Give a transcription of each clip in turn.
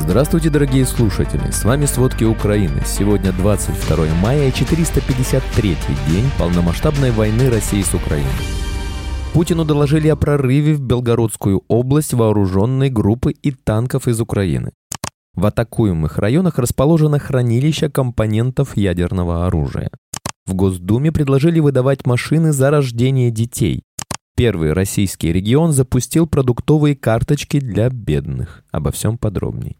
Здравствуйте, дорогие слушатели! С вами «Сводки Украины». Сегодня 22 мая и 453 день полномасштабной войны России с Украиной. Путину доложили о прорыве в Белгородскую область вооруженной группы и танков из Украины. В атакуемых районах расположено хранилище компонентов ядерного оружия. В Госдуме предложили выдавать машины за рождение детей. Первый российский регион запустил продуктовые карточки для бедных. Обо всем подробней.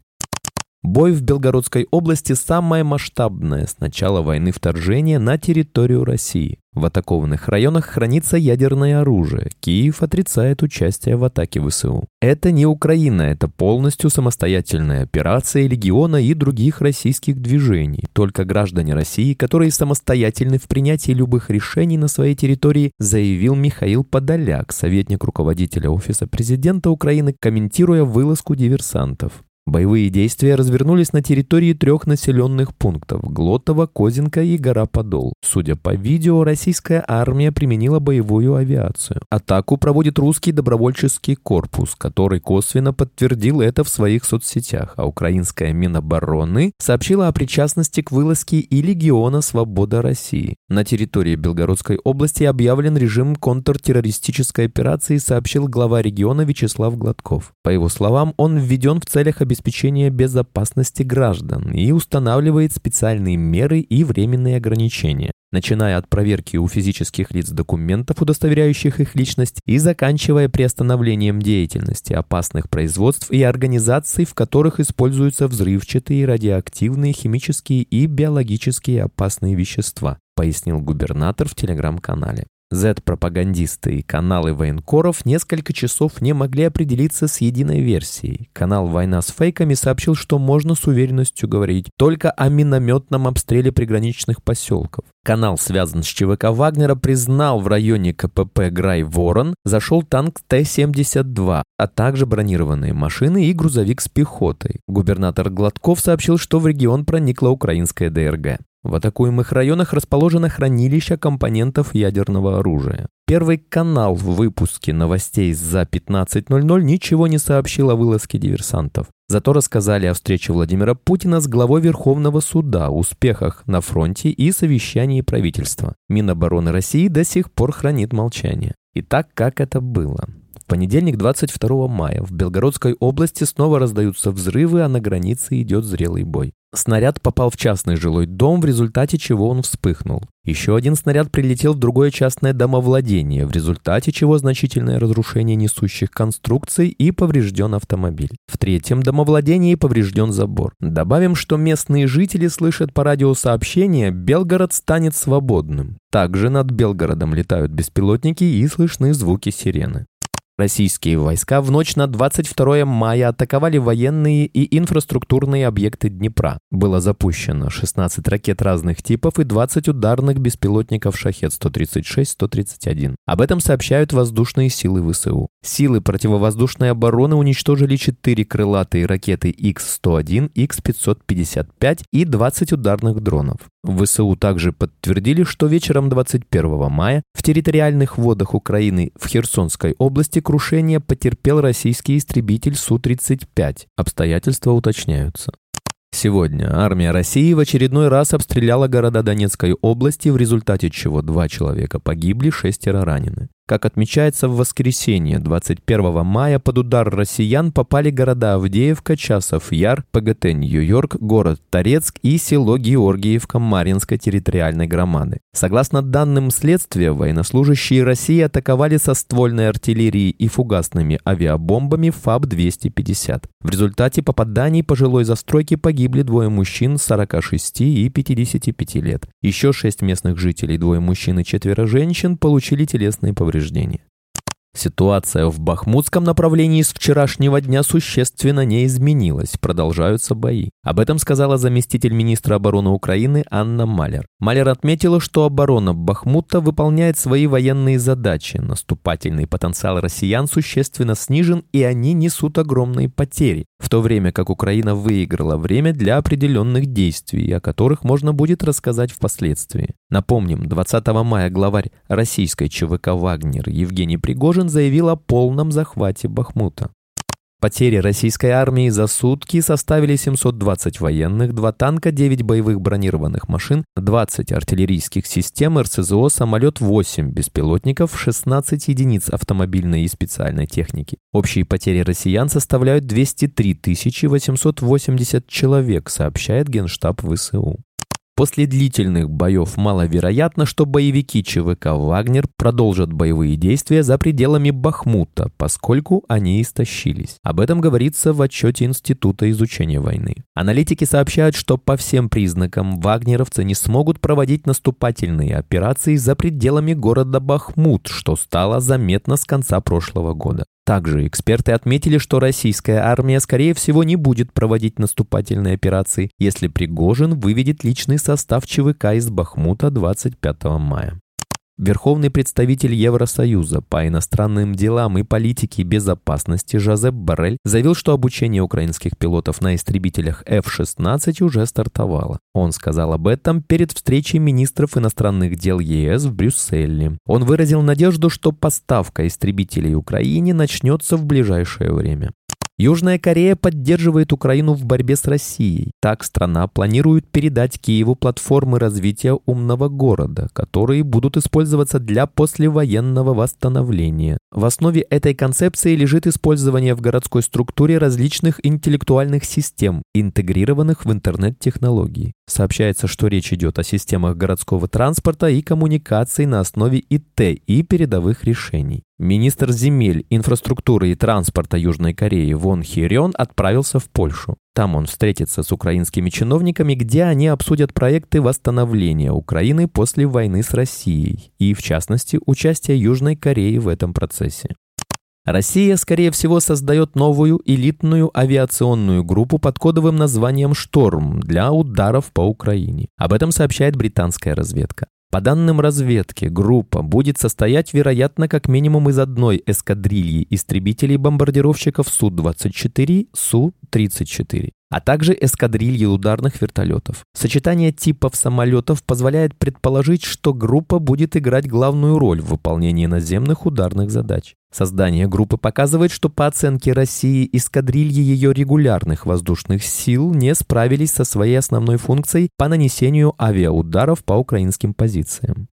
Бой в Белгородской области самое масштабное с начала войны вторжения на территорию России. В атакованных районах хранится ядерное оружие. Киев отрицает участие в атаке ВСУ. Это не Украина, это полностью самостоятельная операция легиона и других российских движений. Только граждане России, которые самостоятельны в принятии любых решений на своей территории, заявил Михаил Подоляк, советник руководителя Офиса президента Украины, комментируя вылазку диверсантов. Боевые действия развернулись на территории трех населенных пунктов – Глотово, Козинка и гора Подол. Судя по видео, российская армия применила боевую авиацию. Атаку проводит русский добровольческий корпус, который косвенно подтвердил это в своих соцсетях, а украинская Минобороны сообщила о причастности к вылазке и Легиона Свобода России. На территории Белгородской области объявлен режим контртеррористической операции, сообщил глава региона Вячеслав Гладков. По его словам, он введен в целях обеспечения обеспечения безопасности граждан и устанавливает специальные меры и временные ограничения, начиная от проверки у физических лиц документов, удостоверяющих их личность, и заканчивая приостановлением деятельности опасных производств и организаций, в которых используются взрывчатые, радиоактивные, химические и биологические опасные вещества, пояснил губернатор в телеграм-канале. Z-пропагандисты и каналы военкоров несколько часов не могли определиться с единой версией. Канал «Война с фейками» сообщил, что можно с уверенностью говорить только о минометном обстреле приграничных поселков. Канал, связан с ЧВК Вагнера, признал в районе КПП Грай-Ворон зашел танк Т-72, а также бронированные машины и грузовик с пехотой. Губернатор Гладков сообщил, что в регион проникла украинская ДРГ. В атакуемых районах расположено хранилище компонентов ядерного оружия. Первый канал в выпуске новостей за 15.00 ничего не сообщил о вылазке диверсантов. Зато рассказали о встрече Владимира Путина с главой Верховного суда, успехах на фронте и совещании правительства. Минобороны России до сих пор хранит молчание. Итак, как это было? Понедельник, 22 мая, в Белгородской области снова раздаются взрывы, а на границе идет зрелый бой. Снаряд попал в частный жилой дом, в результате чего он вспыхнул. Еще один снаряд прилетел в другое частное домовладение, в результате чего значительное разрушение несущих конструкций и поврежден автомобиль. В третьем домовладении поврежден забор. Добавим, что местные жители слышат по радиосообщения «Белгород станет свободным». Также над Белгородом летают беспилотники и слышны звуки сирены. Российские войска в ночь на 22 мая атаковали военные и инфраструктурные объекты Днепра. Было запущено 16 ракет разных типов и 20 ударных беспилотников «Шахет-136-131». Об этом сообщают воздушные силы ВСУ. Силы противовоздушной обороны уничтожили 4 крылатые ракеты Х-101, Х-555 и 20 ударных дронов. ВСУ также подтвердили, что вечером 21 мая в территориальных водах Украины в Херсонской области крушение потерпел российский истребитель Су-35. Обстоятельства уточняются. Сегодня армия России в очередной раз обстреляла города Донецкой области, в результате чего два человека погибли, шестеро ранены. Как отмечается в воскресенье 21 мая, под удар россиян попали города Авдеевка, Часов Яр, ПГТ Нью-Йорк, город Торецк и село Георгиевка Маринской территориальной громады. Согласно данным следствия, военнослужащие России атаковали со ствольной артиллерией и фугасными авиабомбами ФАБ-250. В результате попаданий по жилой застройке погибли двое мужчин 46 и 55 лет. Еще шесть местных жителей, двое мужчин и четверо женщин, получили телесные повреждения повреждения. Ситуация в Бахмутском направлении с вчерашнего дня существенно не изменилась, продолжаются бои. Об этом сказала заместитель министра обороны Украины Анна Малер. Малер отметила, что оборона Бахмута выполняет свои военные задачи, наступательный потенциал россиян существенно снижен и они несут огромные потери, в то время как Украина выиграла время для определенных действий, о которых можно будет рассказать впоследствии. Напомним, 20 мая главарь российской ЧВК «Вагнер» Евгений Пригожин заявил о полном захвате Бахмута. Потери российской армии за сутки составили 720 военных, 2 танка, 9 боевых бронированных машин, 20 артиллерийских систем, РСЗО, самолет 8 беспилотников, 16 единиц автомобильной и специальной техники. Общие потери россиян составляют 203 880 человек, сообщает Генштаб ВСУ. После длительных боев маловероятно, что боевики ЧВК «Вагнер» продолжат боевые действия за пределами Бахмута, поскольку они истощились. Об этом говорится в отчете Института изучения войны. Аналитики сообщают, что по всем признакам вагнеровцы не смогут проводить наступательные операции за пределами города Бахмут, что стало заметно с конца прошлого года. Также эксперты отметили, что российская армия, скорее всего, не будет проводить наступательные операции, если Пригожин выведет личный состав ЧВК из Бахмута 25 мая. Верховный представитель Евросоюза по иностранным делам и политике безопасности Жозеп Барель заявил, что обучение украинских пилотов на истребителях F-16 уже стартовало. Он сказал об этом перед встречей министров иностранных дел ЕС в Брюсселе. Он выразил надежду, что поставка истребителей Украине начнется в ближайшее время. Южная Корея поддерживает Украину в борьбе с Россией. Так страна планирует передать Киеву платформы развития умного города, которые будут использоваться для послевоенного восстановления. В основе этой концепции лежит использование в городской структуре различных интеллектуальных систем, интегрированных в интернет-технологии. Сообщается, что речь идет о системах городского транспорта и коммуникаций на основе ИТ и передовых решений. Министр земель, инфраструктуры и транспорта Южной Кореи Вон Хирён отправился в Польшу. Там он встретится с украинскими чиновниками, где они обсудят проекты восстановления Украины после войны с Россией и, в частности, участие Южной Кореи в этом процессе. Россия, скорее всего, создает новую элитную авиационную группу под кодовым названием «Шторм» для ударов по Украине. Об этом сообщает британская разведка. По данным разведки, группа будет состоять, вероятно, как минимум из одной эскадрильи истребителей-бомбардировщиков Су-24, Су-34 а также эскадрильи ударных вертолетов. Сочетание типов самолетов позволяет предположить, что группа будет играть главную роль в выполнении наземных ударных задач. Создание группы показывает, что по оценке России эскадрильи ее регулярных воздушных сил не справились со своей основной функцией по нанесению авиаударов по украинским позициям.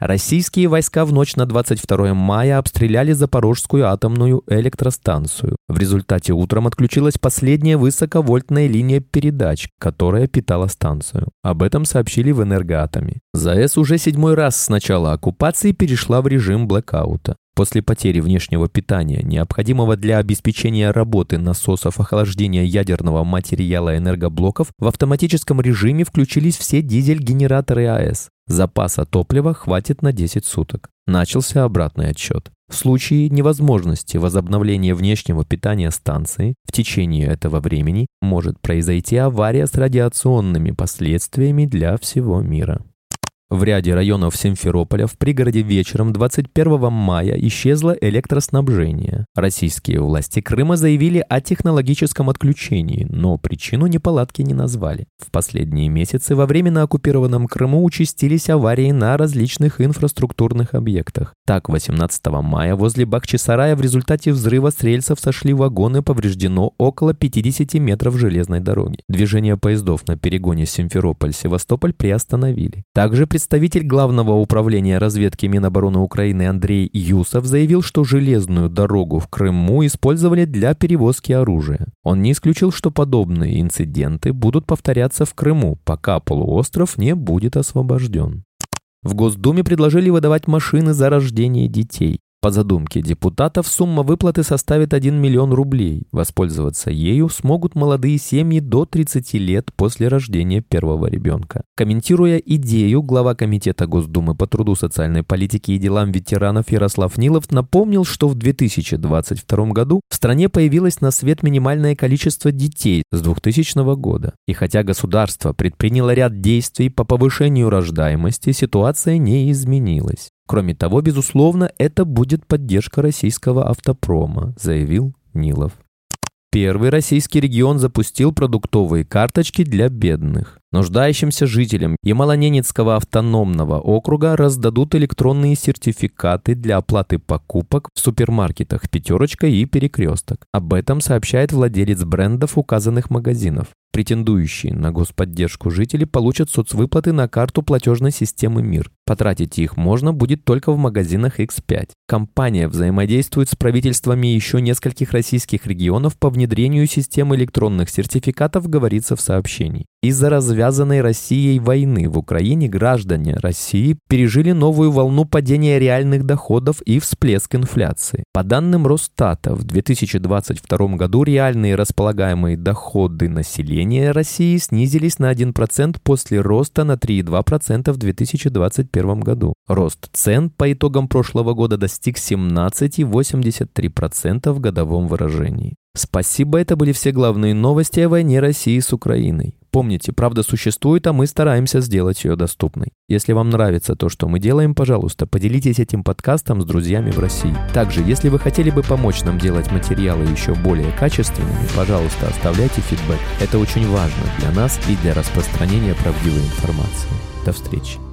Российские войска в ночь на 22 мая обстреляли Запорожскую атомную электростанцию. В результате утром отключилась последняя высоковольтная линия передач, которая питала станцию. Об этом сообщили в Энергоатоме. ЗАЭС уже седьмой раз с начала оккупации перешла в режим блэкаута. После потери внешнего питания, необходимого для обеспечения работы насосов охлаждения ядерного материала энергоблоков, в автоматическом режиме включились все дизель-генераторы АЭС. Запаса топлива хватит на 10 суток. Начался обратный отсчет. В случае невозможности возобновления внешнего питания станции в течение этого времени может произойти авария с радиационными последствиями для всего мира. В ряде районов Симферополя в пригороде вечером 21 мая исчезло электроснабжение. Российские власти Крыма заявили о технологическом отключении, но причину неполадки не назвали. В последние месяцы во временно оккупированном Крыму участились аварии на различных инфраструктурных объектах. Так, 18 мая возле Бахчисарая в результате взрыва с рельсов сошли вагоны, повреждено около 50 метров железной дороги. Движение поездов на перегоне Симферополь-Севастополь приостановили. Также Представитель Главного управления разведки Минобороны Украины Андрей Юсов заявил, что железную дорогу в Крыму использовали для перевозки оружия. Он не исключил, что подобные инциденты будут повторяться в Крыму, пока полуостров не будет освобожден. В Госдуме предложили выдавать машины за рождение детей. По задумке депутатов сумма выплаты составит 1 миллион рублей. Воспользоваться ею смогут молодые семьи до 30 лет после рождения первого ребенка. Комментируя идею, глава Комитета Госдумы по труду, социальной политике и делам ветеранов Ярослав Нилов напомнил, что в 2022 году в стране появилось на свет минимальное количество детей с 2000 года. И хотя государство предприняло ряд действий по повышению рождаемости, ситуация не изменилась. Кроме того, безусловно, это будет поддержка российского автопрома, заявил Нилов. Первый российский регион запустил продуктовые карточки для бедных. Нуждающимся жителям Ямало-Ненецкого автономного округа раздадут электронные сертификаты для оплаты покупок в супермаркетах «Пятерочка» и «Перекресток». Об этом сообщает владелец брендов указанных магазинов. Претендующие на господдержку жители получат соцвыплаты на карту платежной системы МИР. Потратить их можно будет только в магазинах X5. Компания взаимодействует с правительствами еще нескольких российских регионов по внедрению системы электронных сертификатов, говорится в сообщении. Из-за развязанной Россией войны в Украине граждане России пережили новую волну падения реальных доходов и всплеск инфляции. По данным Росстата, в 2022 году реальные располагаемые доходы населения России снизились на 1% после роста на 3,2% в 2021 году. Рост цен по итогам прошлого года достиг 17,83% в годовом выражении. Спасибо, это были все главные новости о войне России с Украиной. Помните, правда существует, а мы стараемся сделать ее доступной. Если вам нравится то, что мы делаем, пожалуйста, поделитесь этим подкастом с друзьями в России. Также, если вы хотели бы помочь нам делать материалы еще более качественными, пожалуйста, оставляйте фидбэк. Это очень важно для нас и для распространения правдивой информации. До встречи.